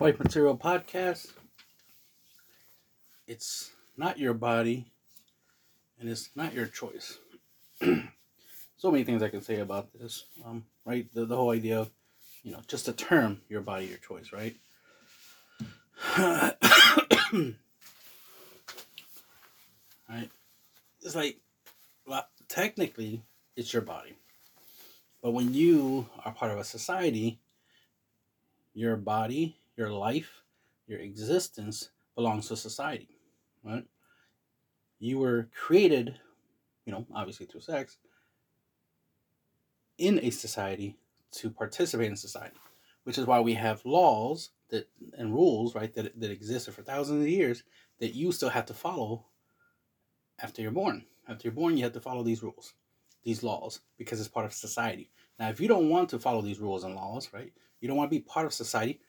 Wife Material Podcast. It's not your body and it's not your choice. so many things I can say about this, um, right? The, the whole idea of, you know, just a term, your body, your choice, right? right? It's like, well, technically, it's your body. But when you are part of a society, your body, your life, your existence belongs to society, right? You were created, you know, obviously through sex, in a society to participate in society, which is why we have laws that and rules, right, that, that existed for thousands of years that you still have to follow after you're born. After you're born, you have to follow these rules, these laws, because it's part of society. Now, if you don't want to follow these rules and laws, right, you don't want to be part of society,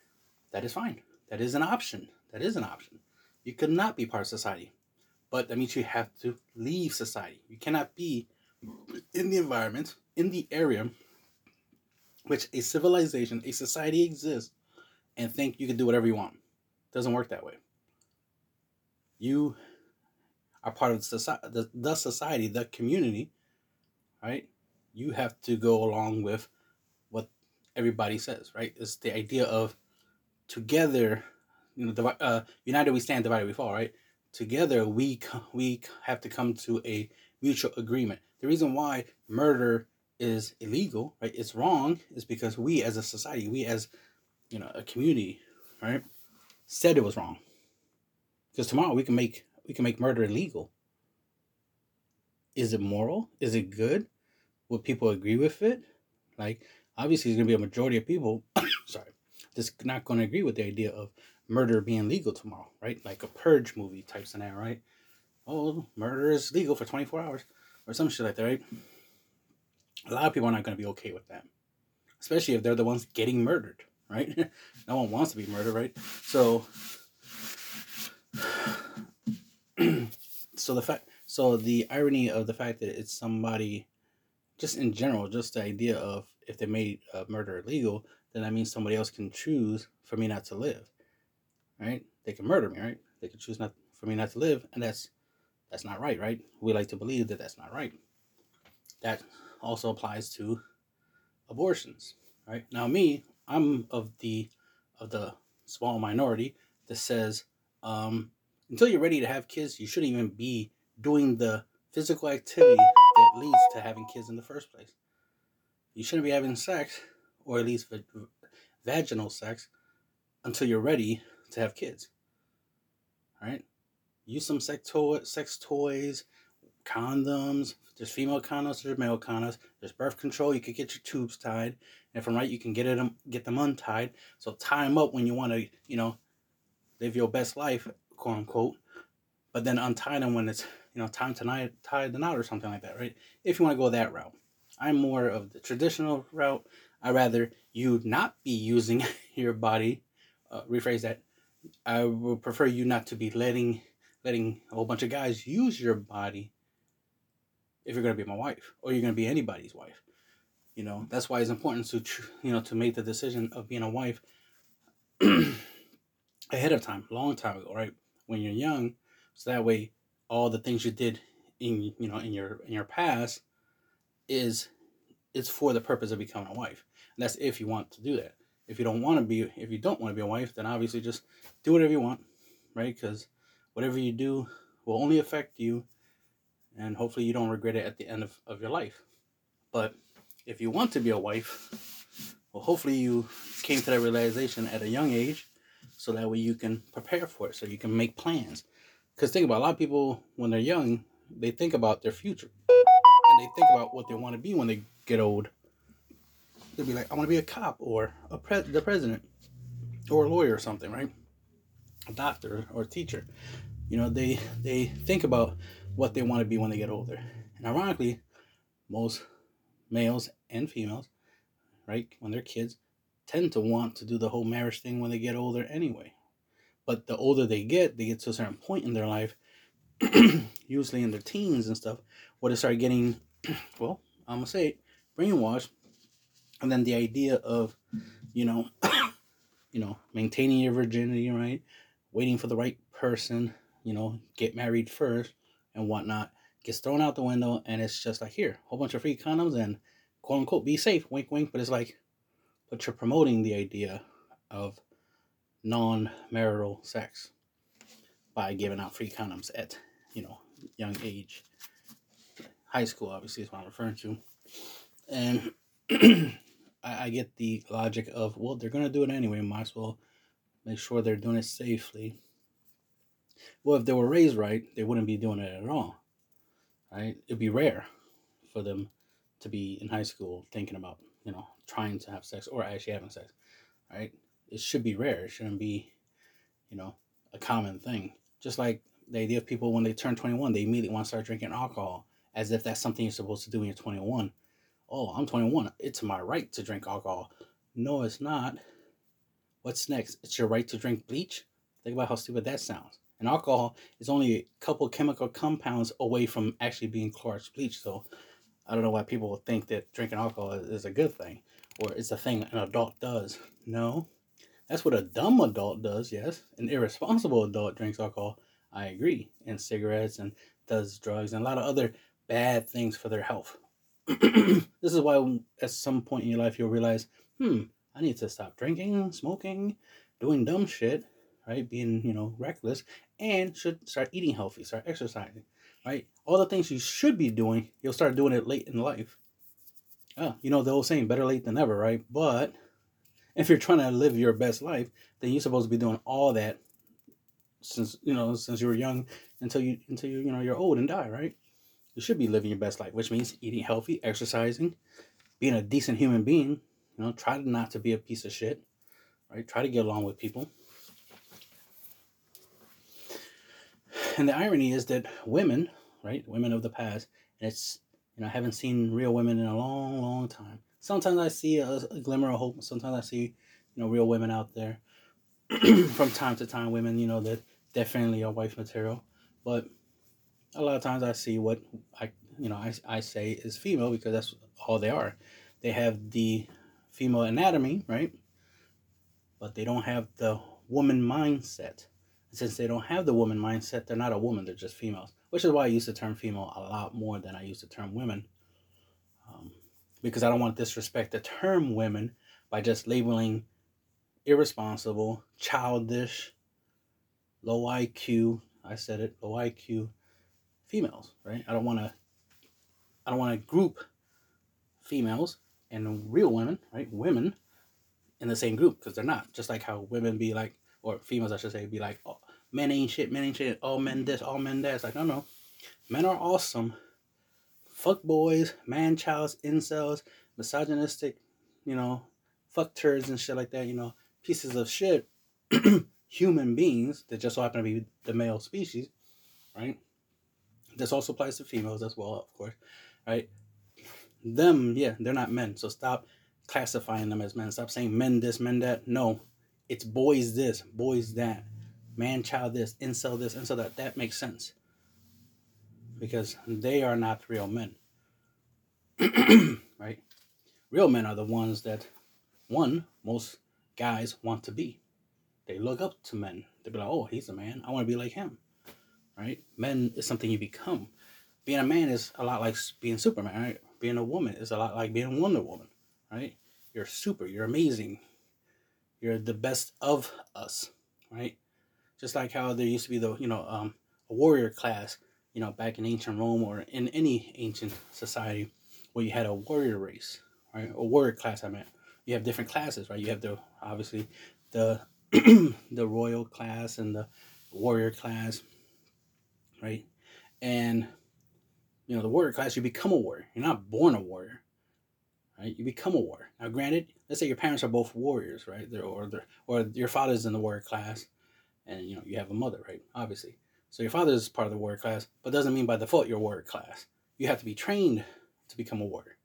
that is fine. That is an option. That is an option. You could not be part of society, but that means you have to leave society. You cannot be in the environment, in the area which a civilization, a society exists, and think you can do whatever you want. It doesn't work that way. You are part of the society, the, the society, the community, right? You have to go along with what everybody says, right? It's the idea of together, you know, uh, united we stand, divided we fall, right? Together we we have to come to a mutual agreement. The reason why murder is illegal, right? It's wrong is because we as a society, we as you know a community, right, said it was wrong. Because tomorrow we can make we can make murder illegal. Is it moral? Is it good? Will people agree with it? Like obviously, there's gonna be a majority of people. sorry, just not gonna agree with the idea of murder being legal tomorrow, right? Like a purge movie type scenario, right? Oh, murder is legal for 24 hours or some shit like that, right? A lot of people are not gonna be okay with that, especially if they're the ones getting murdered, right? no one wants to be murdered, right? So, so the fact, so the irony of the fact that it's somebody, just in general, just the idea of if they made uh, murder illegal, then that means somebody else can choose for me not to live, right? They can murder me, right? They can choose not for me not to live, and that's that's not right, right? We like to believe that that's not right. That also applies to abortions, right? Now, me, I'm of the of the small minority that says um, until you're ready to have kids, you shouldn't even be doing the physical activity that leads to having kids in the first place. You shouldn't be having sex, or at least v- vaginal sex, until you're ready to have kids. All right? Use some sex, to- sex toys, condoms. There's female condoms, there's male condoms. There's birth control. You can get your tubes tied. And if I'm right, you can get it um, get them untied. So tie them up when you want to, you know, live your best life, quote unquote. But then untie them when it's, you know, time to tie, tie the knot or something like that, right? If you want to go that route. I'm more of the traditional route. I rather you not be using your body. Uh, rephrase that. I would prefer you not to be letting letting a whole bunch of guys use your body if you're going to be my wife or you're going to be anybody's wife. You know, that's why it's important to, you know, to make the decision of being a wife ahead of time, long time ago, right? When you're young, so that way all the things you did in, you know, in your, in your past is, it's for the purpose of becoming a wife. And that's if you want to do that. If you don't want to be, if you don't want to be a wife, then obviously just do whatever you want, right? Because whatever you do will only affect you and hopefully you don't regret it at the end of, of your life. But if you want to be a wife, well, hopefully you came to that realization at a young age so that way you can prepare for it, so you can make plans. Because think about a lot of people when they're young, they think about their future and they think about what they want to be when they get old. They'll be like, I want to be a cop or a pre- the president or a lawyer or something, right? A doctor or a teacher. You know, they they think about what they want to be when they get older. And ironically, most males and females, right, when they're kids, tend to want to do the whole marriage thing when they get older anyway. But the older they get, they get to a certain point in their life, usually in their teens and stuff, where they start getting, well, I'm gonna say brainwashed. And then the idea of, you know, you know, maintaining your virginity, right? Waiting for the right person, you know, get married first and whatnot, gets thrown out the window, and it's just like here, whole bunch of free condoms and quote unquote be safe, wink wink. But it's like, but you're promoting the idea of non-marital sex by giving out free condoms at you know young age high school obviously is what i'm referring to and I, I, get the logic of well they're going to do it anyway might as well make sure they're doing it safely. Well if they were raised right they wouldn't be doing it at all right? It'd be rare for them to be in high school thinking about you know trying to have sex or actually having sex right? It should be rare. It shouldn't be you know a common thing. Just like the idea of people when they turn 21 they immediately want to start drinking alcohol as if that's something you're supposed to do when you're 21 oh i'm 21 it's my right to drink alcohol. No it's not. What's next? It's your right to drink bleach? Think about how stupid that sounds. And alcohol is only a couple chemical compounds away from actually being chloride bleach so i don't know why people think that drinking alcohol is a good thing or it's a thing an adult does. No. That's what a dumb adult does, yes. An irresponsible adult drinks alcohol, I agree, and cigarettes and does drugs and a lot of other bad things for their health. this is why at some point in your life you'll realize, hmm, I need to stop drinking, smoking, doing dumb shit, right? Being, you know, reckless, and should start eating healthy, start exercising, right? All the things you should be doing, you'll start doing it late in life. Oh, you know the old saying, better late than never, right? But if you're trying to live your best life, then you're supposed to be doing all that since you know since you were young until you until you you know you're old and die, right? You should be living your best life, which means eating healthy, exercising, being a decent human being. You know, try not to be a piece of shit, right? Try to get along with people. And the irony is that women, right, women of the past, and it's you know I haven't seen real women in a long, long time sometimes I see a, a, glimmer of hope. Sometimes I see, you know, real women out there. From time to time, women, you know, that definitely are wife material. But a lot of times I see what I, you know, I, I say is female because that's all they are. They have the female anatomy, right? But they don't have the woman mindset. since they don't have the woman mindset, they're not a woman, they're just females. Which is why I use the term female a lot more than I use the term women um, because I don't want to disrespect the term women by just labeling irresponsible, childish, low IQ, I said it, low IQ females, right? I don't want to I don't want to group females and real women, right? Women in the same group because they're not. Just like how women be like or females I should say be like, "Oh, men ain't shit, men ain't shit. All men this, all men that." It's like, "No, no. Men are awesome." fuck boys, man childs, incels, misogynistic, you know, fuck turds and shit like that, you know, pieces of shit, human beings that just so happen to be the male species, right? This also applies to females as well, of course, right? Them, yeah, they're not men, so stop classifying them as men. Stop saying men this, men that. No, it's boys this, boys that, man child this, incel this, incel that. That makes sense because they are not real men. right? Real men are the ones that, one, most guys want to be. They look up to men. They be like, oh, he's a man. I want to be like him. Right? Men is something you become. Being a man is a lot like being Superman, right? Being a woman is a lot like being Wonder Woman, right? You're super. You're amazing. You're the best of us, right? Just like how there used to be the, you know, um, a warrior class you know, back in ancient Rome or in any ancient society where you had a warrior race, right? A warrior class, I meant. You have different classes, right? You have the, obviously, the, the royal class and the warrior class, right? And, you know, the warrior class, you become a warrior. You're not born a warrior, right? You become a warrior. Now, granted, let's say your parents are both warriors, right? They're, or, they're, or your father's in the warrior class and, you know, you have a mother, right? Obviously so your father is part of the warrior class, but doesn't mean by default you're warrior class. You have to be trained to become a warrior.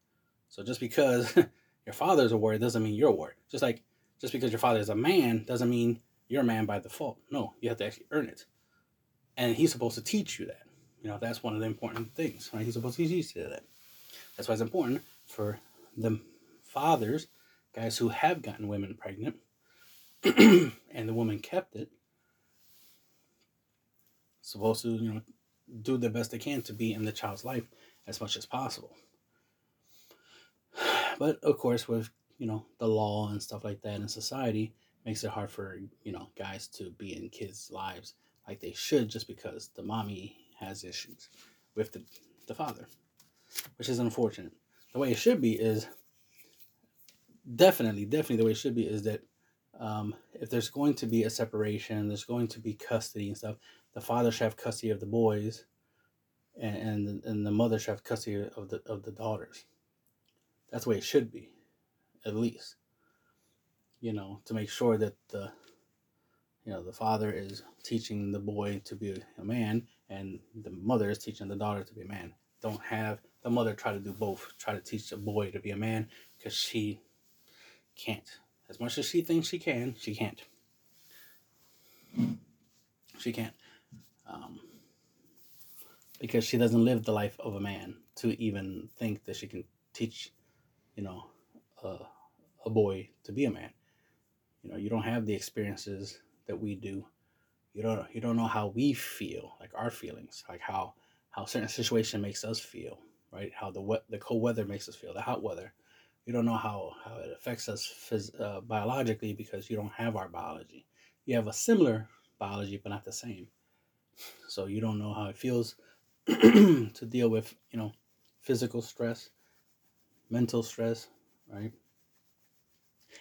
So just because your father is a warrior doesn't mean you're a warrior. Just like just because your father is a man doesn't mean you're a man by default. No, you have to actually earn it. And he's supposed to teach you that. You know, that's one of the important things, right? He's supposed to teach you that. That's why it's important for the fathers, guys who have gotten women pregnant, and the woman kept it, supposed to, you know, do the best they can to be in the child's life as much as possible. But of course, with you know the law and stuff like that in society, makes it hard for you know guys to be in kids' lives like they should, just because the mommy has issues with the the father, which is unfortunate. The way it should be is definitely, definitely the way it should be is that um, if there's going to be a separation, there's going to be custody and stuff, the father should have custody of the boys, and and, and the mother should have custody of the of the daughters. That's the way it should be, at least. You know, to make sure that the you know the father is teaching the boy to be a man, and the mother is teaching the daughter to be a man. Don't have the mother try to do both. Try to teach the boy to be a man because she can't. As much as she thinks she can, she can't. She can't. Um, because she doesn't live the life of a man to even think that she can teach, you know, a, a boy to be a man. You know, you don't have the experiences that we do. You don't you don't know how we feel, like our feelings, like how how certain situation makes us feel, right? How the wet the cold weather makes us feel, the hot weather. You don't know how how it affects us phys- uh, biologically because you don't have our biology. You have a similar biology, but not the same. So you don't know how it feels to deal with, you know, physical stress, mental stress, right?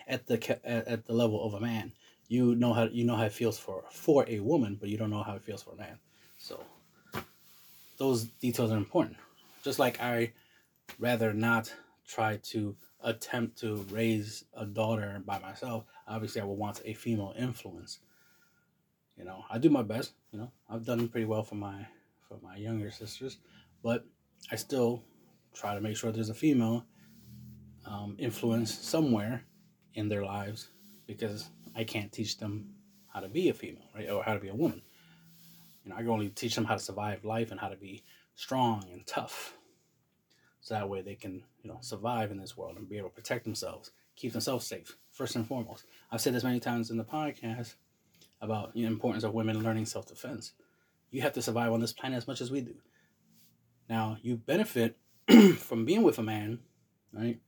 At the at, at the level of a man, you know how you know how it feels for for a woman, but you don't know how it feels for a man. So those details are important. Just like I rather not try to attempt to raise a daughter by myself, obviously I would want a female influence. You know, I do my best. You know, I've done pretty well for my for my younger sisters, but I still try to make sure there's a female um, influence somewhere in their lives because I can't teach them how to be a female, right, or how to be a woman. You know, I can only teach them how to survive life and how to be strong and tough. So that way they can, you know, survive in this world and be able to protect themselves, keep themselves safe, first and foremost. I've said this many times in the podcast about the importance of women learning self defense. You have to survive on this planet as much as we do. Now, you benefit from being with a man, right?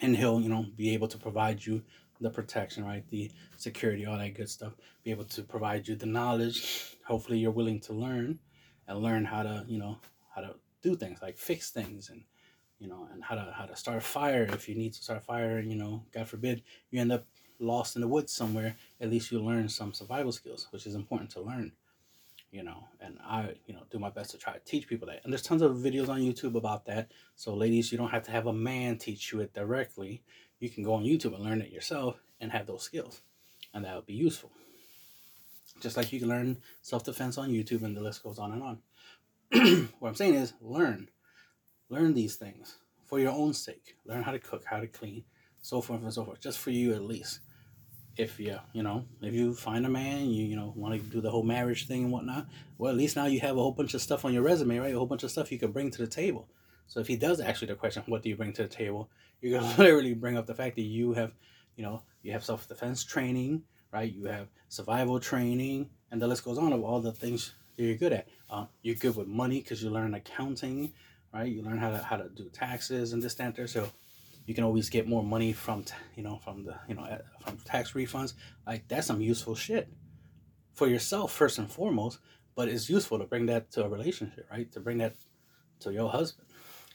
And he'll, you know, be able to provide you the protection, right? The security, all that good stuff. Be able to provide you the knowledge. Hopefully, you're willing to learn and learn how to, you know, how to do things like fix things and, you know, and how to how to start a fire if you need to start a fire. You know, God forbid you end up lost in the woods somewhere. At least you learn some survival skills, which is important to learn. You know, and I, you know, do my best to try to teach people that. And there's tons of videos on YouTube about that. So, ladies, you don't have to have a man teach you it directly you can go on YouTube and learn it yourself and have those skills. And that would be useful. Just like you can learn self defense on YouTube and the list goes on and on. what I'm saying is learn. Learn these things for your own sake. Learn how to cook, how to clean, so forth and so forth. Just for you at least. If you, you know, if you find a man, you, you know, want to do the whole marriage thing and whatnot, well, at least now you have a whole bunch of stuff on your resume, right? A whole bunch of stuff you can bring to the table. So if he does ask you the question, what do you bring to the table? you can literally bring up the fact that you have, you know, you have self defense training, right? You have survival training, and the list goes on of all the things that you're good at. Uh, you're good with money because you learn accounting, right? You learn how to how to do taxes and this and that. So you can always get more money from you know from the you know from tax refunds. Like that's some useful shit for yourself first and foremost. But it's useful to bring that to a relationship, right? To bring that to your husband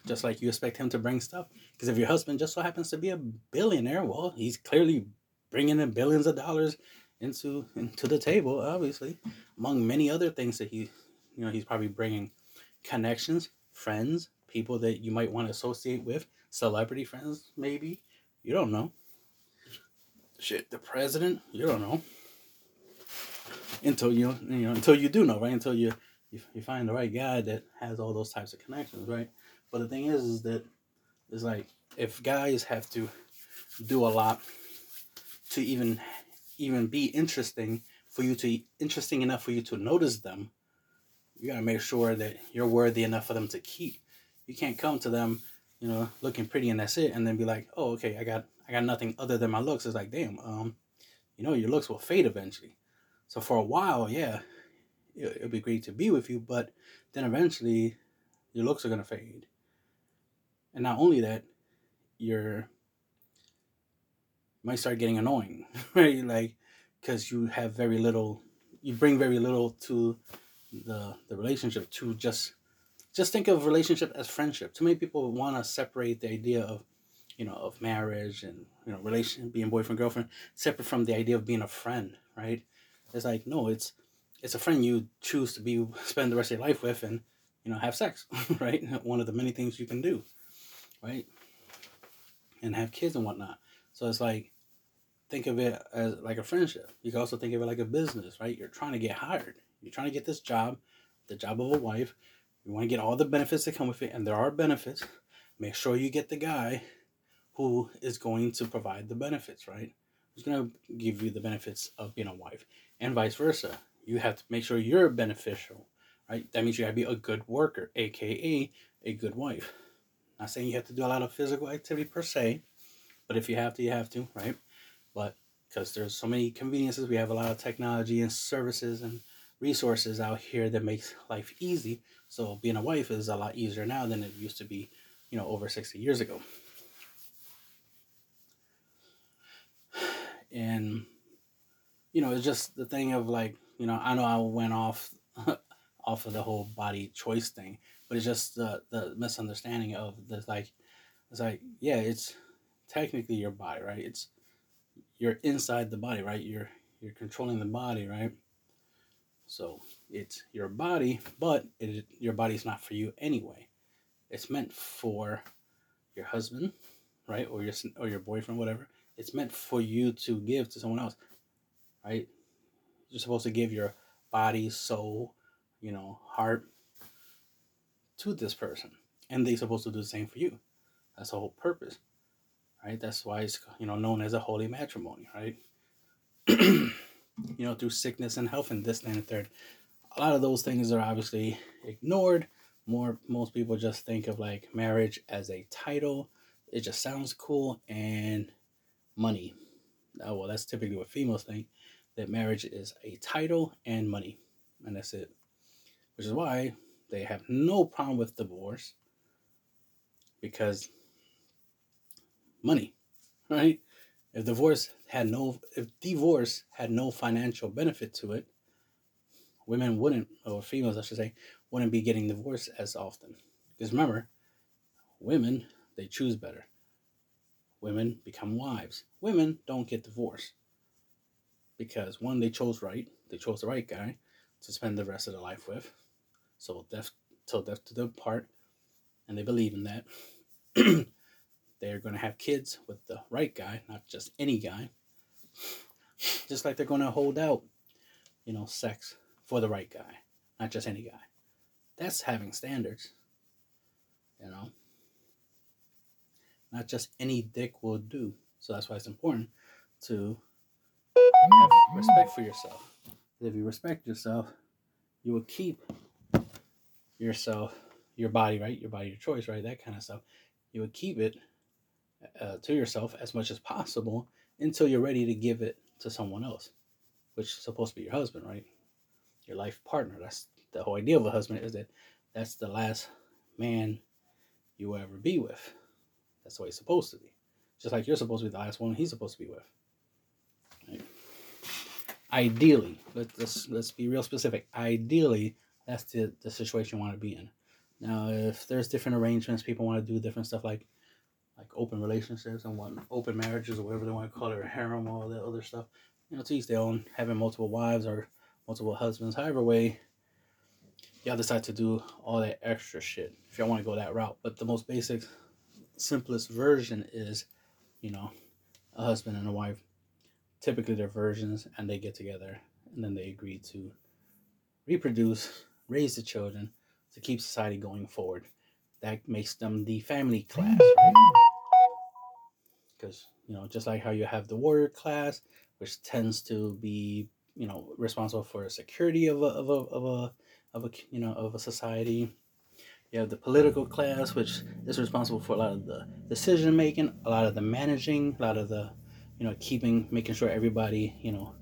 just like you expect him to bring stuff. Because if your husband just so happens to be a billionaire, well, he's clearly bringing in billions of dollars into into the table, obviously, among many other things that he, you know, he's probably bringing connections, friends, people that you might want to associate with, celebrity friends, maybe. You don't know. Shit, the president, you don't know. Until you, you know, until you do know, right? Until you, you, you find the right guy that has all those types of connections, right? But the thing is, is that it's like if guys have to do a lot to even even be interesting for you to interesting enough for you to notice them, you gotta make sure that you're worthy enough for them to keep. You can't come to them, you know, looking pretty and that's it, and then be like, oh, okay, I got I got nothing other than my looks. It's like, damn, um, you know your looks will fade eventually. So for a while, yeah, it'll be great to be with you, but then eventually your looks are gonna fade. And not only that, you're might start getting annoying, right? Like, because you have very little, you bring very little to the the relationship. To just just think of relationship as friendship. Too many people want to separate the idea of you know of marriage and you know relation being boyfriend girlfriend separate from the idea of being a friend, right? It's like no, it's it's a friend you choose to be spend the rest of your life with and you know have sex, right? One of the many things you can do, right? And have kids and whatnot. So it's like think of it as like a friendship. You can also think of it like a business, right? You're trying to get hired. You're trying to get this job, the job of a wife. You want to get all the benefits that come with it, and there are benefits. Make sure you get the guy who is going to provide the benefits, right? Who's going to give you the benefits of being a wife, and vice versa. You have to make sure you're beneficial, right? That means you have to be a good worker, aka a good wife. Not saying you have to do a lot of physical activity per se, but if you have to, you have to, right? But because there's so many conveniences, we have a lot of technology and services and resources out here that makes life easy. So being a wife is a lot easier now than it used to be, you know, over 60 years ago. And you know, it's just the thing of like, you know, I know I went off off of the whole body choice thing, but it's just the the misunderstanding of the like it's like, yeah, it's technically your body, right? It's you're inside the body, right? You're you're controlling the body, right? So it's your body, but it, your body's not for you anyway. It's meant for your husband, right, or your or your boyfriend, whatever. It's meant for you to give to someone else, right? You're supposed to give your body, soul, you know, heart to this person, and they're supposed to do the same for you. That's the whole purpose right? That's why it's you know known as a holy matrimony, right? you know, through sickness and health and this and the third. A lot of those things are obviously ignored. More most people just think of like marriage as a title. It just sounds cool and money. Oh, well, that's typically what females think that marriage is a title and money, and that's it. Which is why they have no problem with divorce because money, right? If divorce had no if divorce had no financial benefit to it, women wouldn't or females I should say wouldn't be getting divorced as often. Because remember, women they choose better. Women become wives. Women don't get divorced. Because one, they chose right. They chose the right guy to spend the rest of their life with. So death till death to them part. And they believe in that. they're going to have kids with the right guy, not just any guy. Just like they're going to hold out, you know, sex for the right guy, not just any guy. That's having standards, you know. Not just any dick will do. So that's why it's important to have respect for yourself. If you respect yourself, you will keep yourself, your body, right? Your body, your choice, right? That kind of stuff. You would keep it uh, to yourself as much as possible until you're ready to give it to someone else, which is supposed to be your husband, right? Your life partner. That's the whole idea of a husband is that that's the last man you will ever be with. That's the way it's supposed to be. Just like you're supposed to be the last one he's supposed to be with. Right? Ideally, let's, let's let's be real specific. Ideally, that's the, the situation you want to be in. Now, if there's different arrangements, people want to do different stuff like like open relationships and what open marriages or whatever they want to call it, or harem, all that other stuff. You know, to each their own, having multiple wives or multiple husbands, however way y'all decide to do all that extra shit if y'all want to go that route. But the most basic, simplest version is, you know, a husband and a wife. Typically, they're and they get together and then they agree to reproduce, raise the children to keep society going forward. That makes them the family class, right? because you know just like how you have the warrior class which tends to be you know responsible for the security of a of a of a of a you know of a society you have the political class which is responsible for a lot of the decision making a lot of the managing a lot of the you know, keeping, making sure everybody, you know,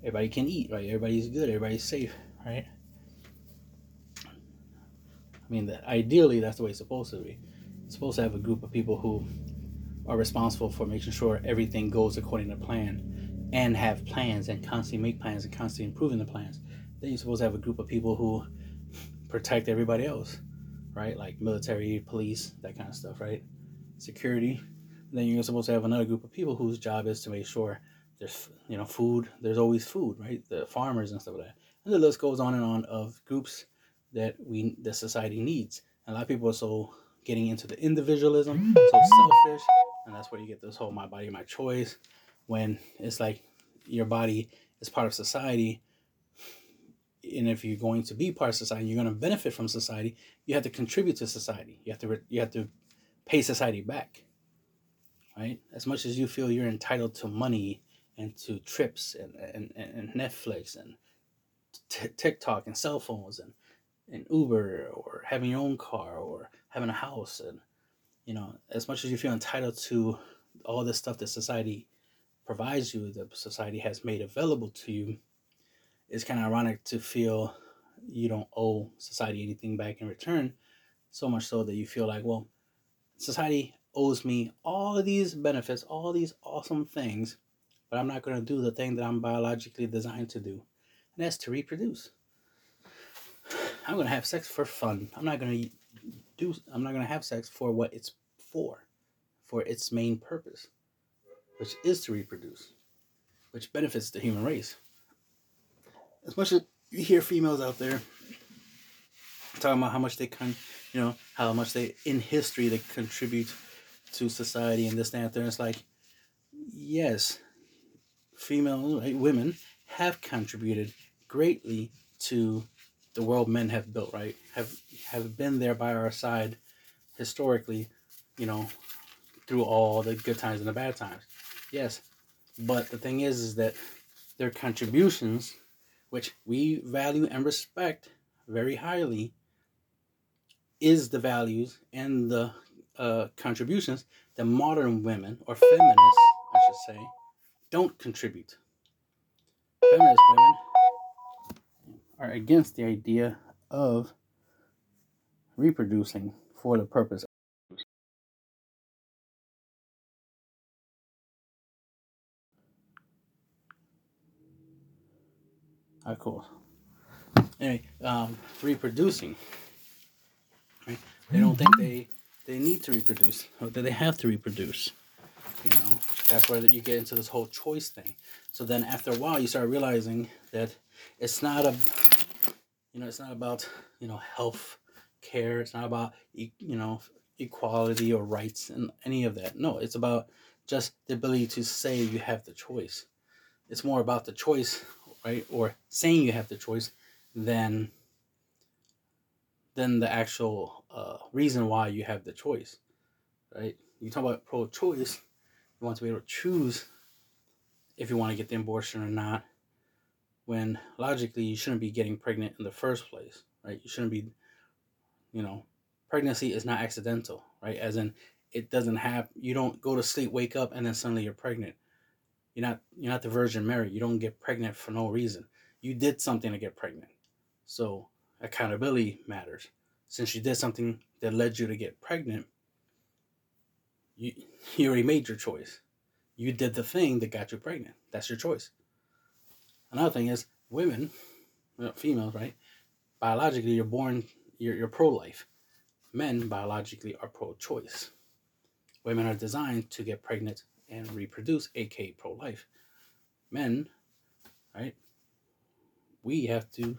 everybody can eat, right? Everybody's good, everybody's safe, right? I mean, that ideally, that's the way it's supposed to be. It's supposed to have a group of people who are responsible for making sure everything goes according to plan and have plans and constantly make plans and constantly improving the plans. Then you're supposed to have a group of people who protect everybody else, right? Like military, police, that kind of stuff, right? Security. Then you're supposed to have another group of people whose job is to make sure there's, you know, food. There's always food, right? The farmers and stuff like that. And the list goes on and on of groups that we the society needs. And a lot of people are so getting into the individualism, hmm. so selfish, and that's where you get this whole "my body, my choice." When it's like your body is part of society, and if you're going to be part of society, you're going to benefit from society. You have to contribute to society. You have to you have to pay society back, right? As much as you feel you're entitled to money and to trips and and, and Netflix and t- TikTok and cell phones and an Uber or having your own car or having a house and you know as much as you feel entitled to all this stuff that society provides you that society has made available to you it's kind of ironic to feel you don't owe society anything back in return so much so that you feel like well society owes me all of these benefits all these awesome things but i'm not going to do the thing that i'm biologically designed to do and that's to reproduce I'm gonna have sex for fun. I'm not gonna do. I'm not gonna have sex for what it's for, for its main purpose, which is to reproduce, which benefits the human race. As much as you hear females out there talking about how much they can, you know, how much they in history they contribute to society and this and that, and it's like, yes, female women have contributed greatly to the world men have built, right? Have have been there by our side historically, you know, through all the good times and the bad times. Yes. But the thing is is that their contributions, which we value and respect very highly, is the values and the uh, contributions that modern women or feminists, I should say, don't contribute. Feminist women are against the idea of reproducing for the purpose of course. Anyway, um, reproducing. Right? They don't think they they need to reproduce or that they have to reproduce. You know, that's where you get into this whole choice thing. So then, after a while, you start realizing that it's not a you know it's not about you know health care. It's not about you know equality or rights and any of that. No it's about just the ability to say you have the choice. It's more about the choice right? Or saying you have the choice than than the actual uh, reason why you have the choice right? You talk about pro-choice you want to be able to choose if you want to get the abortion or not when logically you shouldn't be getting pregnant in the first place, right? You shouldn't be, you know, pregnancy is not accidental, right? As in, it doesn't happen. you don't go to sleep, wake up, and then suddenly you're pregnant. You're not you're not the Virgin Mary. You don't get pregnant for no reason. You did something to get pregnant, so accountability matters. Since you did something that led you to get pregnant, you you already made your choice. You did the thing that got you pregnant. That's your choice. Another thing is women, females, right? Biologically, you're born, you're, you're pro life. Men, biologically, are pro choice. Women are designed to get pregnant and reproduce, aka pro life. Men, right? We have to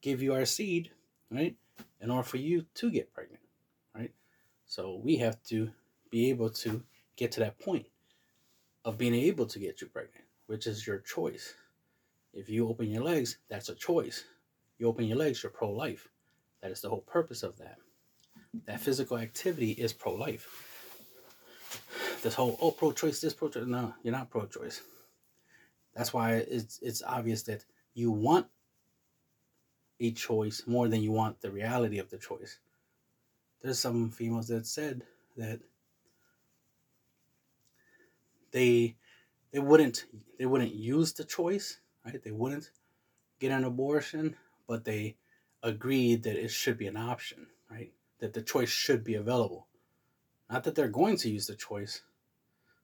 give you our seed, right? In order for you to get pregnant, right? So we have to be able to get to that point of being able to get you pregnant, which is your choice. If you open your legs, that's a choice. You open your legs, you're pro life. That is the whole purpose of that. That physical activity is pro life. This whole, oh, pro choice, this pro choice. No, you're not pro choice. That's why it's, it's obvious that you want a choice more than you want the reality of the choice. There's some females that said that they they wouldn't they wouldn't use the choice, right? They wouldn't get an abortion, but they agreed that it should be an option, right? That the choice should be available. Not that they're going to use the choice,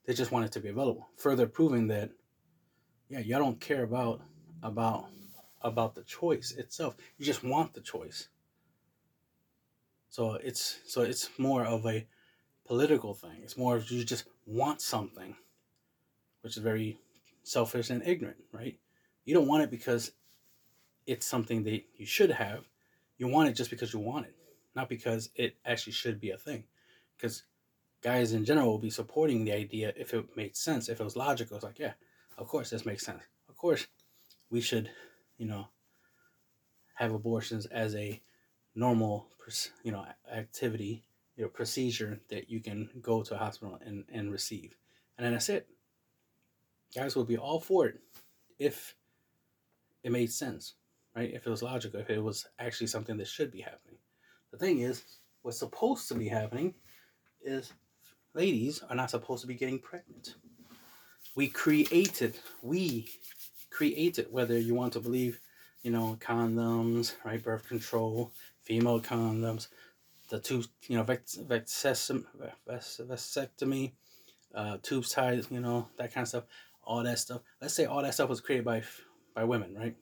they just want it to be available. Further proving that, yeah, y'all don't care about about about the choice itself. You just want the choice. So it's so it's more of a political thing. It's more of you just want something, which is very selfish and ignorant, right? You don't want it because it's something that you should have. You want it just because you want it, not because it actually should be a thing. Because guys in general will be supporting the idea if it made sense, if it was logical. It's like, yeah, of course this makes sense. Of course, we should, you know, have abortions as a normal, you know, activity, you know, procedure that you can go to a hospital and, and receive. And then that's it. Guys will be all for it if it made sense, right? If it was logical, if it was actually something that should be happening. The thing is, what's supposed to be happening is ladies are not supposed to be getting pregnant. We created, we created, whether you want to believe, you know, condoms, right, birth control, female condoms, the two, you know, vasectomy, uh, tubes tied, you know, that kind of stuff, all that stuff. Let's say all that stuff was created by by women, right?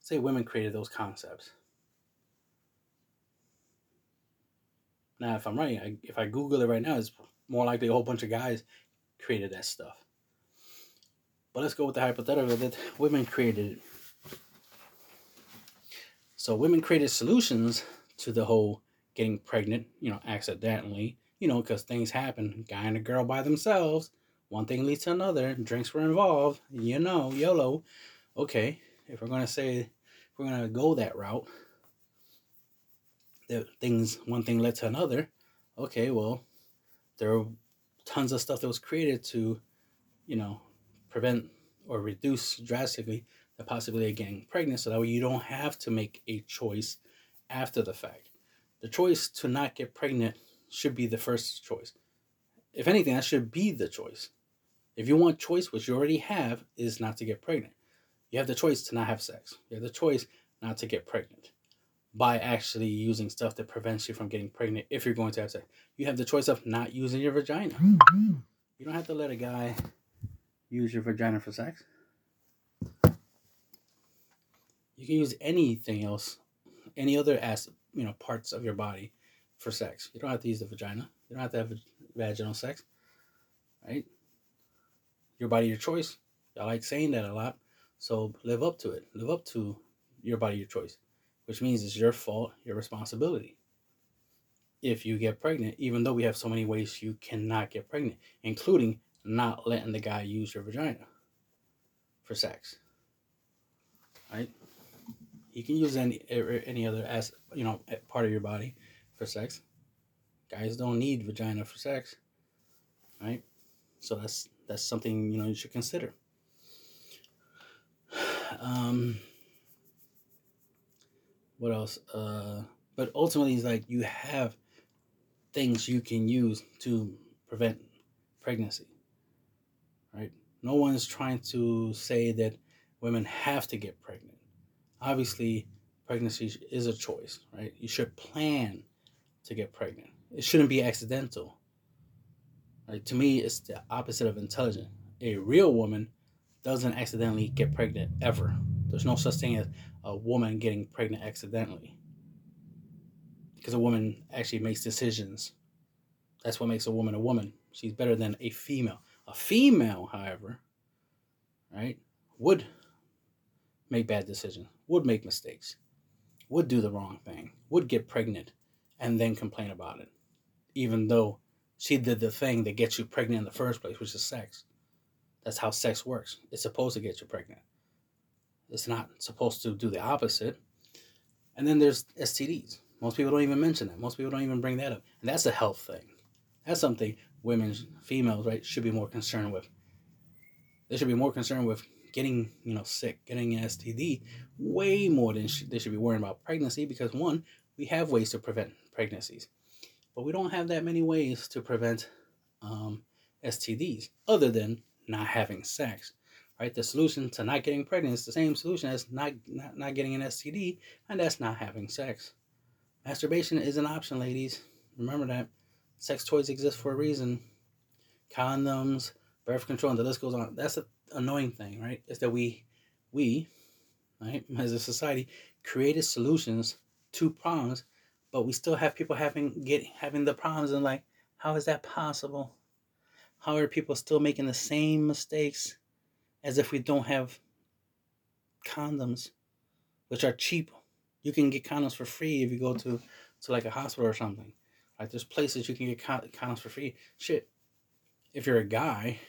Say women created those concepts. Now, if I'm right, I, if I Google it right now, it's more likely a whole bunch of guys created that stuff. But let's go with the hypothetical that women created it. So women created solutions to the whole getting pregnant, you know, accidentally, you know, because things happen. Guy and a girl by themselves, one thing leads to another. Drinks were involved, you know, YOLO. Okay, if we're gonna say, if we're gonna go that route, that things, one thing led to another. Okay, well, there are tons of stuff that was created to, you know, prevent or reduce drastically the possibility of getting pregnant so that way you don't have to make a choice after the fact. The choice to not get pregnant should be the first choice. If anything, that should be the choice. If you want choice, which you already have, is not to get pregnant. You have the choice to not have sex. You have the choice not to get pregnant by actually using stuff that prevents you from getting pregnant if you're going to have sex. You have the choice of not using your vagina. Mm-hmm. You don't have to let a guy use your vagina for sex. You can use anything else, any other as you know parts of your body for sex. You don't have to use the vagina. You don't have to have vaginal sex, right? Your body, your choice. I like saying that a lot, so live up to it. Live up to your body, your choice, which means it's your fault, your responsibility. If you get pregnant, even though we have so many ways you cannot get pregnant, including not letting the guy use your vagina for sex. Right? You can use any er, er, any other as you know part of your body for sex. Guys don't need vagina for sex. Right? So that's that's something you know you should consider. Um what else? Uh but ultimately it's like you have things you can use to prevent pregnancy right? No one's trying to say that women have to get pregnant. Obviously, pregnancy is a choice, right? You should plan to get pregnant. It shouldn't be accidental. Right? To me, it's the opposite of intelligent. A real woman doesn't accidentally get pregnant ever. There's no such thing as a woman getting pregnant accidentally. Because a woman actually makes decisions. That's what makes a woman a woman. She's better than a female. A female, however, right, would make bad decisions, would make mistakes, would do the wrong thing, would get pregnant, and then complain about it, even though she did the thing that gets you pregnant in the first place, which is sex. That's how sex works. It's supposed to get you pregnant. It's not supposed to do the opposite. And then there's STDs. Most people don't even mention that. Most people don't even bring that up. And that's a health thing. That's something women, females, right, should be more concerned with. They should be more concerned with getting, you know, sick, getting an STD, way more than sh- they should be worrying about pregnancy because one, we have ways to prevent pregnancies, but we don't have that many ways to prevent um, STDs other than not having sex, right? The solution to not getting pregnant is the same solution as not, not, not getting an STD, and that's not having sex. Masturbation is an option, ladies. Remember that. Sex toys exist for a reason. Condoms, birth control, and the list goes on. That's the annoying thing, right? Is that we, we, right, as a society, created solutions to problems, but we still have people having get having the problems and like, how is that possible? How are people still making the same mistakes as if we don't have condoms, which are cheap? You can get condoms for free if you go to to like a hospital or something. Like there's places you can get condoms for free. Shit, if you're a guy,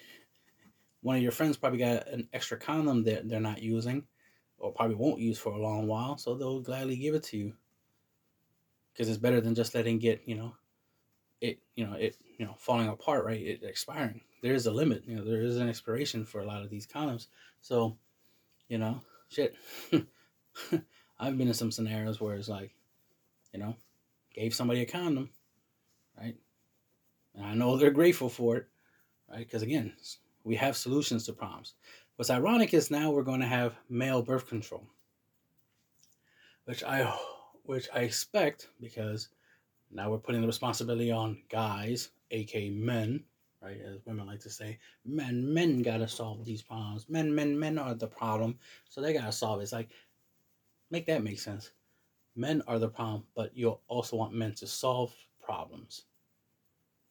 one of your friends probably got an extra condom that they're not using, or probably won't use for a long while, so they'll gladly give it to you. Because it's better than just letting get you know, it you know it you know falling apart, right? It expiring. There is a limit. You know there is an expiration for a lot of these condoms. So, you know, shit. I've been in some scenarios where it's like, you know, gave somebody a condom, right? And I know they're grateful for it, right? Because again, we have solutions to problems. What's ironic is now we're going to have male birth control, which I which I expect because now we're putting the responsibility on guys, aka men, right? As women like to say, men, men gotta solve these problems. Men, men, men are the problem, so they gotta solve it. It's like, make that make sense. Men are the problem, but you also want men to solve problems.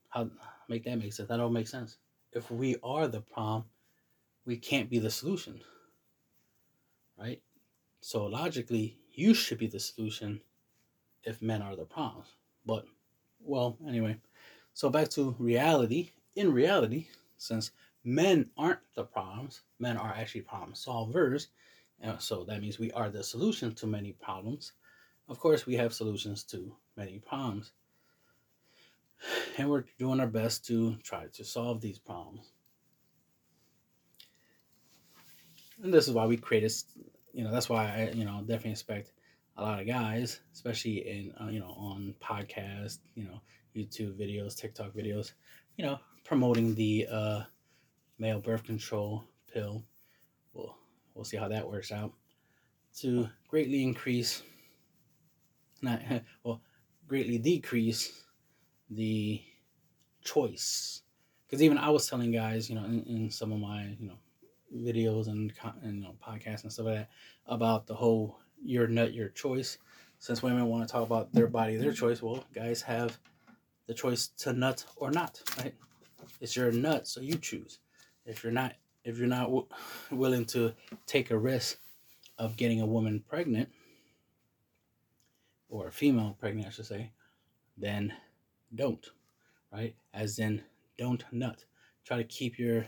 How make that make sense? That don't make sense. If we are the problem, we can't be the solution. Right? So logically, you should be the solution if men are the problems. But well, anyway. So back to reality. In reality, since men aren't the problems, men are actually problem solvers. And so that means we are the solution to many problems. Of course, we have solutions to many problems and we're doing our best to try to solve these problems. And this is why we created, you know, that's why I, you know, definitely expect a lot of guys, especially in, uh, you know, on podcasts, you know, YouTube videos, TikTok videos, you know, promoting the uh, male birth control pill. We'll, we'll see how that works out. To greatly increase, not, well, greatly decrease the choice. Because even I was telling guys, you know, in, in some of my, you know, videos and, and you know, podcasts and stuff like that about the whole your nut, your choice. Since women want to talk about their body, their choice, well, guys have the choice to nut or not, right? It's your nut, so you choose. If you're not, if you're not w- willing to take a risk of getting a woman pregnant, or a female pregnant, I should say, then don't, right? As in, don't nut. Try to keep your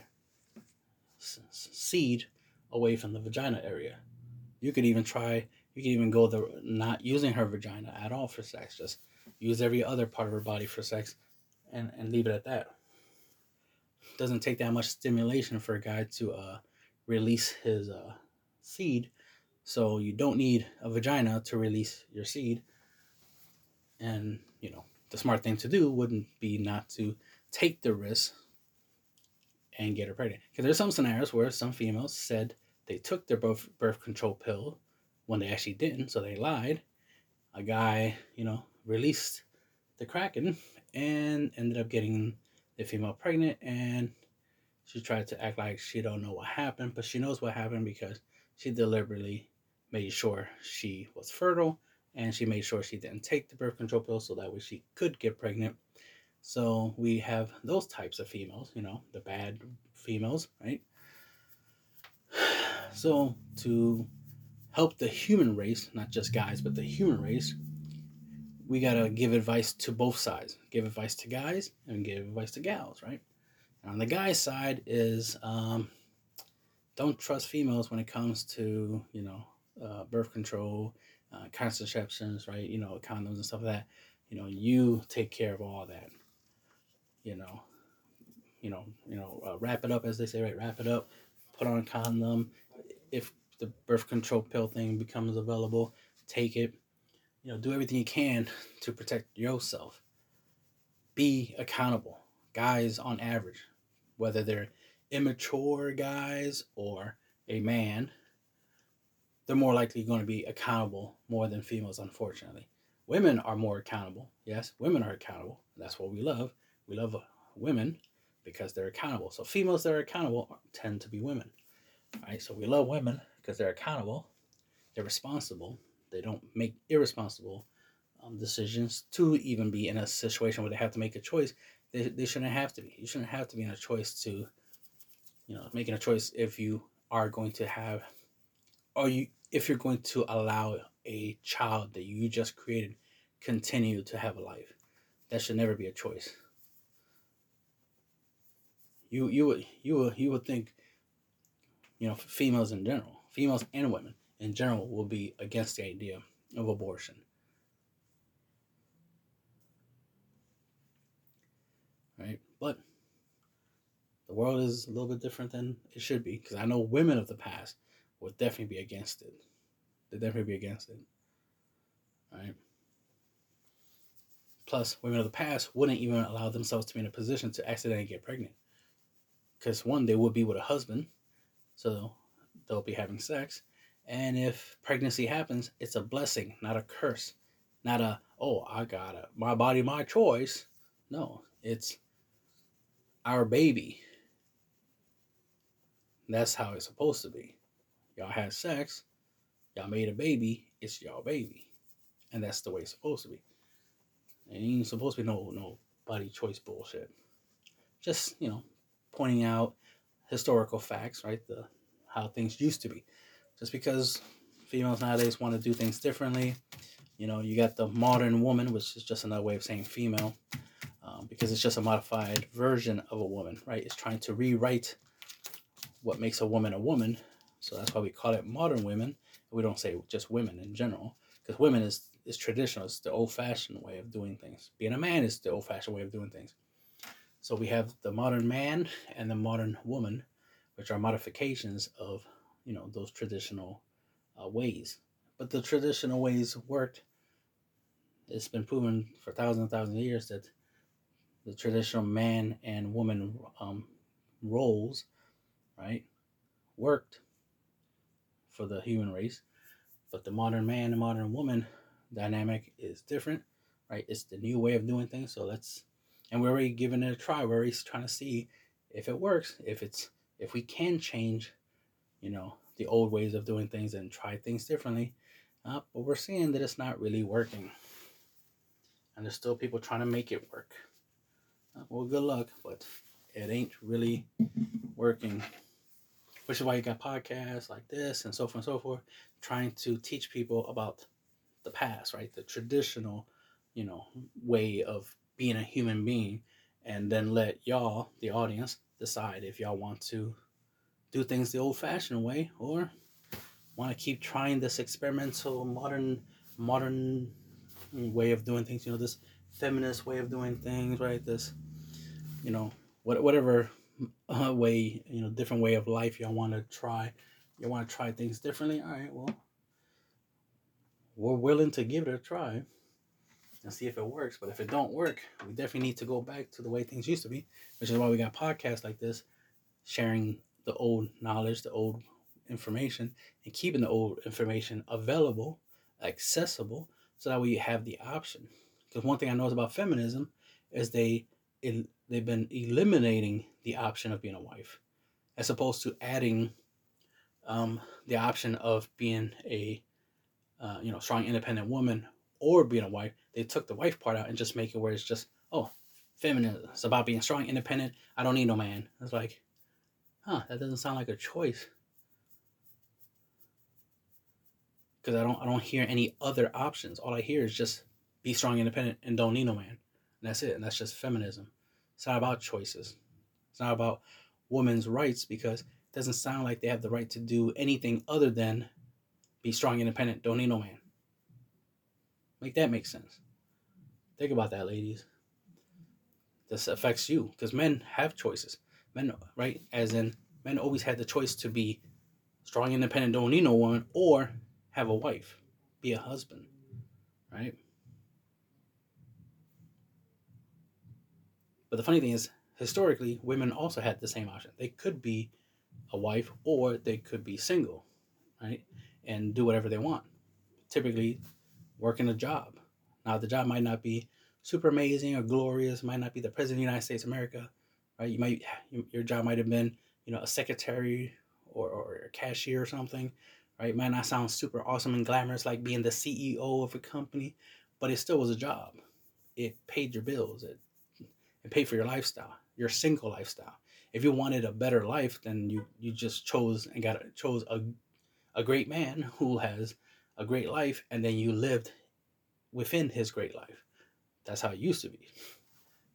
s- seed away from the vagina area. You could even try, you can even go the not using her vagina at all for sex. Just use every other part of her body for sex and, and leave it at that. Doesn't take that much stimulation for a guy to uh, release his uh, seed. So you don't need a vagina to release your seed. And, you know, the smart thing to do wouldn't be not to take the risk and get her pregnant. Because there's some scenarios where some females said they took their birth, birth control pill when they actually didn't, so they lied. A guy, you know, released the kraken and ended up getting the female pregnant and she tried to act like she don't know what happened, but she knows what happened because she deliberately made sure she was fertile and she made sure she didn't take the birth control pill so that way she could get pregnant. So we have those types of females, you know, the bad females, right? So to help the human race, not just guys, but the human race, we gotta give advice to both sides. Give advice to guys and give advice to gals, right? And on the guy side is um, don't trust females when it comes to you know uh, birth control uh, contraceptions, right? You know, condoms and stuff like that. You know, you take care of all that. You know, you know, you know, uh, wrap it up as they say, right? Wrap it up. Put on a condom. If the birth control pill thing becomes available, take it. You know, do everything you can to protect yourself. Be accountable. Guys, on average, whether they're immature guys or a man, they're more likely going to be accountable more than females, unfortunately. Women are more accountable. Yes, women are accountable. That's what we love. We love uh, women because they're accountable. So females that are accountable tend to be women. Right? So we love women because they're accountable, they're responsible, they don't make irresponsible um, decisions to even be in a situation where they have to make a choice. They, they shouldn't have to be. You shouldn't have to be in a choice to, you know, making a choice if you are going to have, or you if you're going to allow a child that you just created continue to have a life. That should never be a choice. You you would you would you would think, you know, females in general, females and women in general will be against the idea of abortion. Right? But the world is a little bit different than it should be because I know women of the past would definitely be against it. They'd definitely be against it. Right? Plus, women of the past wouldn't even allow themselves to be in a position to accidentally get pregnant. Because one, they would be with a husband, so they'll be having sex. And if pregnancy happens, it's a blessing, not a curse. Not a, oh, I got it. My body, my choice. No, it's our baby. That's how it's supposed to be. Y'all had sex, y'all made a baby, it's y'all baby. And that's the way it's supposed to be. And ain't supposed to be no no body choice bullshit. Just, you know, pointing out historical facts, right? The how things used to be just because females nowadays want to do things differently. You know, you got the modern woman, which is just another way of saying female, um, because it's just a modified version of a woman, right? It's trying to rewrite what makes a woman a woman. So that's why we call it modern women. We don't say just women in general, because women is is traditional. It's the old fashioned way of doing things. Being a man is the old fashioned way of doing things. So we have the modern man and the modern woman, which are modifications of you know those traditional uh, ways. But the traditional ways worked. It's been proven for thousands and thousands of years that the traditional man and woman um, roles, right, worked for the human race. But the modern man and modern woman dynamic is different, right? It's the new way of doing things. So let's, and we're already giving it a try. We're already trying to see if it works, if it's, if we can change you know, the old ways of doing things and try things differently. Uh, but we're seeing that it's not really working. And there's still people trying to make it work. Uh, well, good luck, but it ain't really working. Which is why you got podcasts like this and so forth and so forth, trying to teach people about the past, right? The traditional, you know, way of being a human being, and then let y'all, the audience, decide if y'all want to do things the old fashioned way or want to keep trying this experimental modern modern way of doing things you know this feminist way of doing things right? This you know what, whatever uh, way you know different way of life y'all want to try you want to try things differently all right well we're willing to give it a try and see if it works but if it don't work we definitely need to go back to the way things used to be which is why we got podcasts like this sharing the old knowledge, the old information, and keeping the old information available, accessible, so that we have the option. Because one thing I know about feminism is they they've been eliminating the option of being a wife, as opposed to adding um, the option of being a uh, you know strong independent woman or being a wife. They took the wife part out and just make it where it's just oh feminism. It's about being strong, independent. I don't need no man. It's like huh, that doesn't sound like a choice. Because I don't I don't hear any other options. All I hear is just be strong, independent, and don't need no man. And that's it. And that's just feminism. It's not about choices. It's not about women's rights because it doesn't sound like they have the right to do anything other than be strong, independent, don't need no man. Make that make sense. Think about that, ladies. This affects you because men have choices men, right? As in, men always had the choice to be strong, independent, don't need no woman, or have a wife, be a husband, right? But the funny thing is, historically, women also had the same option. They could be a wife or they could be single, right? And do whatever they want. Typically, working a job. Now, the job might not be super amazing or glorious, might not be the president of the United States of America, right? You might, your job might have been, you know, a secretary or, or a cashier or something, right? It might not sound super awesome and glamorous like being the CEO of a company, but it still was a job. It paid your bills. It, it paid for your lifestyle your single lifestyle. If you wanted a better life, then you you just chose and got chose a a great man who has a great life, and then you lived within his great life. That's how it used to be.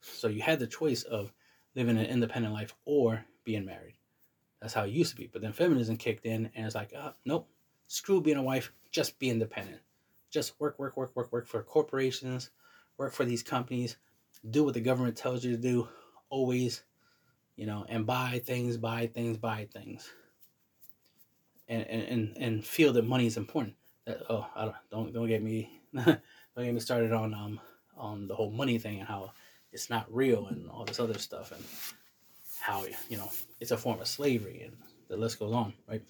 So you had the choice of living an independent life or being married. That's how it used to be. But then feminism kicked in and it's like, oh, nope, screw being a wife, just be independent. Just work, work, work, work, work for corporations, work for these companies, do what the government tells you to do, always, you know, and buy things, buy things, buy things, and and and feel that money is important. That oh, I don't don't don't get me don't me started on um on the whole money thing and how it's not real and all this other stuff and how you know it's a form of slavery and the list goes on, right?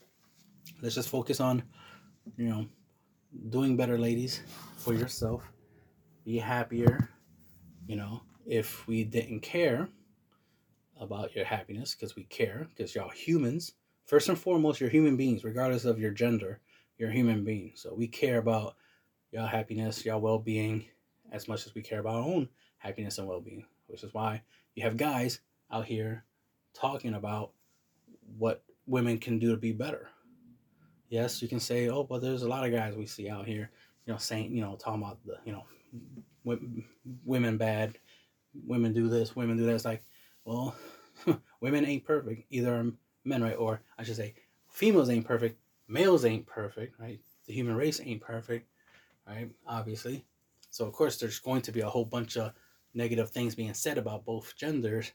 Let's just focus on, you know, doing better, ladies, for yourself. Be happier. You know, if we didn't care, about your happiness because we care because y'all humans first and foremost you're human beings regardless of your gender you're a human being so we care about y'all happiness y'all well-being as much as we care about our own happiness and well-being which is why you have guys out here talking about what women can do to be better yes you can say oh but there's a lot of guys we see out here you know saying you know talking about the you know women bad women do this women do that it's like well, women ain't perfect. Either men, right? Or I should say, females ain't perfect. Males ain't perfect, right? The human race ain't perfect, right? Obviously. So, of course, there's going to be a whole bunch of negative things being said about both genders,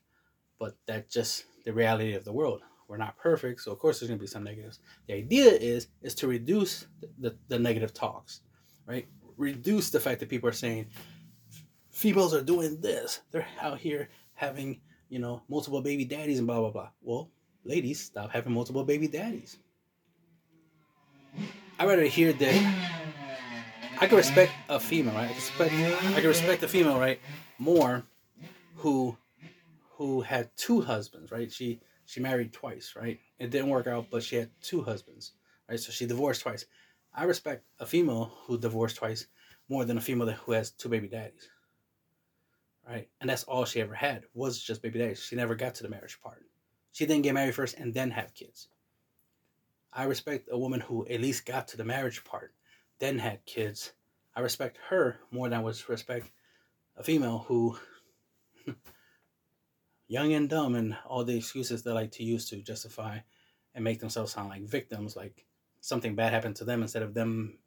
but that's just the reality of the world. We're not perfect, so of course there's going to be some negatives. The idea is is to reduce the, the, negative talks, right? Reduce the fact that people are saying females are doing this. They're out here having you know, multiple baby daddies and blah blah blah. Well, ladies, stop having multiple baby daddies. I rather hear that. I can respect a female, right? I can respect, I can respect a female, right, more, who, who had two husbands, right? She she married twice, right? It didn't work out, but she had two husbands, right? So she divorced twice. I respect a female who divorced twice more than a female that, who has two baby daddies right? And that's all she ever had was just baby daddies. She never got to the marriage part. She didn't get married first and then have kids. I respect a woman who at least got to the marriage part, then had kids. I respect her more than I would respect a female who, young and dumb, and all the excuses they like to use to justify and make themselves sound like victims, like something bad happened to them instead of them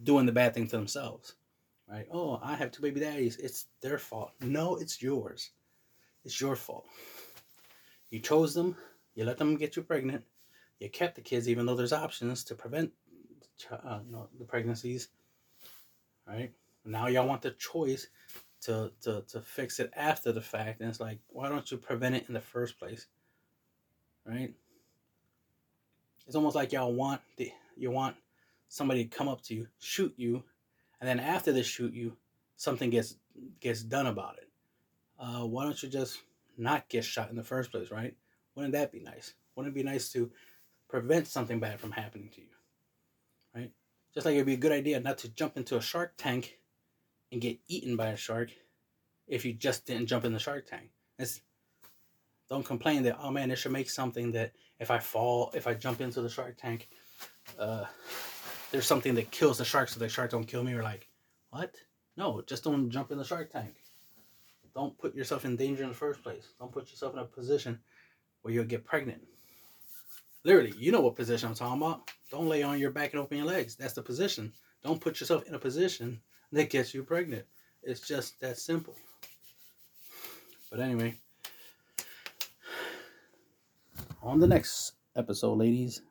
doing the bad thing to themselves right? Oh, I have two baby daddies. It's their fault. No, it's yours. It's your fault. You chose them. You let them get you pregnant. You kept the kids, even though there's options to prevent uh, know, the pregnancies. Right now, y'all want the choice to, to to fix it after the fact, and it's like, why don't you prevent it in the first place? Right? It's almost like y'all want the you want somebody to come up to you, shoot you, and then after they shoot you, something gets gets done about it. Uh, why don't you just not get shot in the first place, right? Wouldn't that be nice? Wouldn't it be nice to prevent something bad from happening to you? Just like it'd be a good idea not to jump into a shark tank and get eaten by a shark if you just didn't jump in the shark tank. It's, don't complain that oh man, it should make something that if I fall, if I jump into the shark tank, uh, there's something that kills the shark so the shark don't kill me or like what? No just don't jump in the shark tank. Don't put yourself in danger in the first place. Don't put yourself in a position where you'll get pregnant literally you know what position i'm talking about. Don't lay on your back and open your legs. That's the position. Don't put yourself in a position that gets you pregnant. It's just that simple. But anyway on the next episode ladies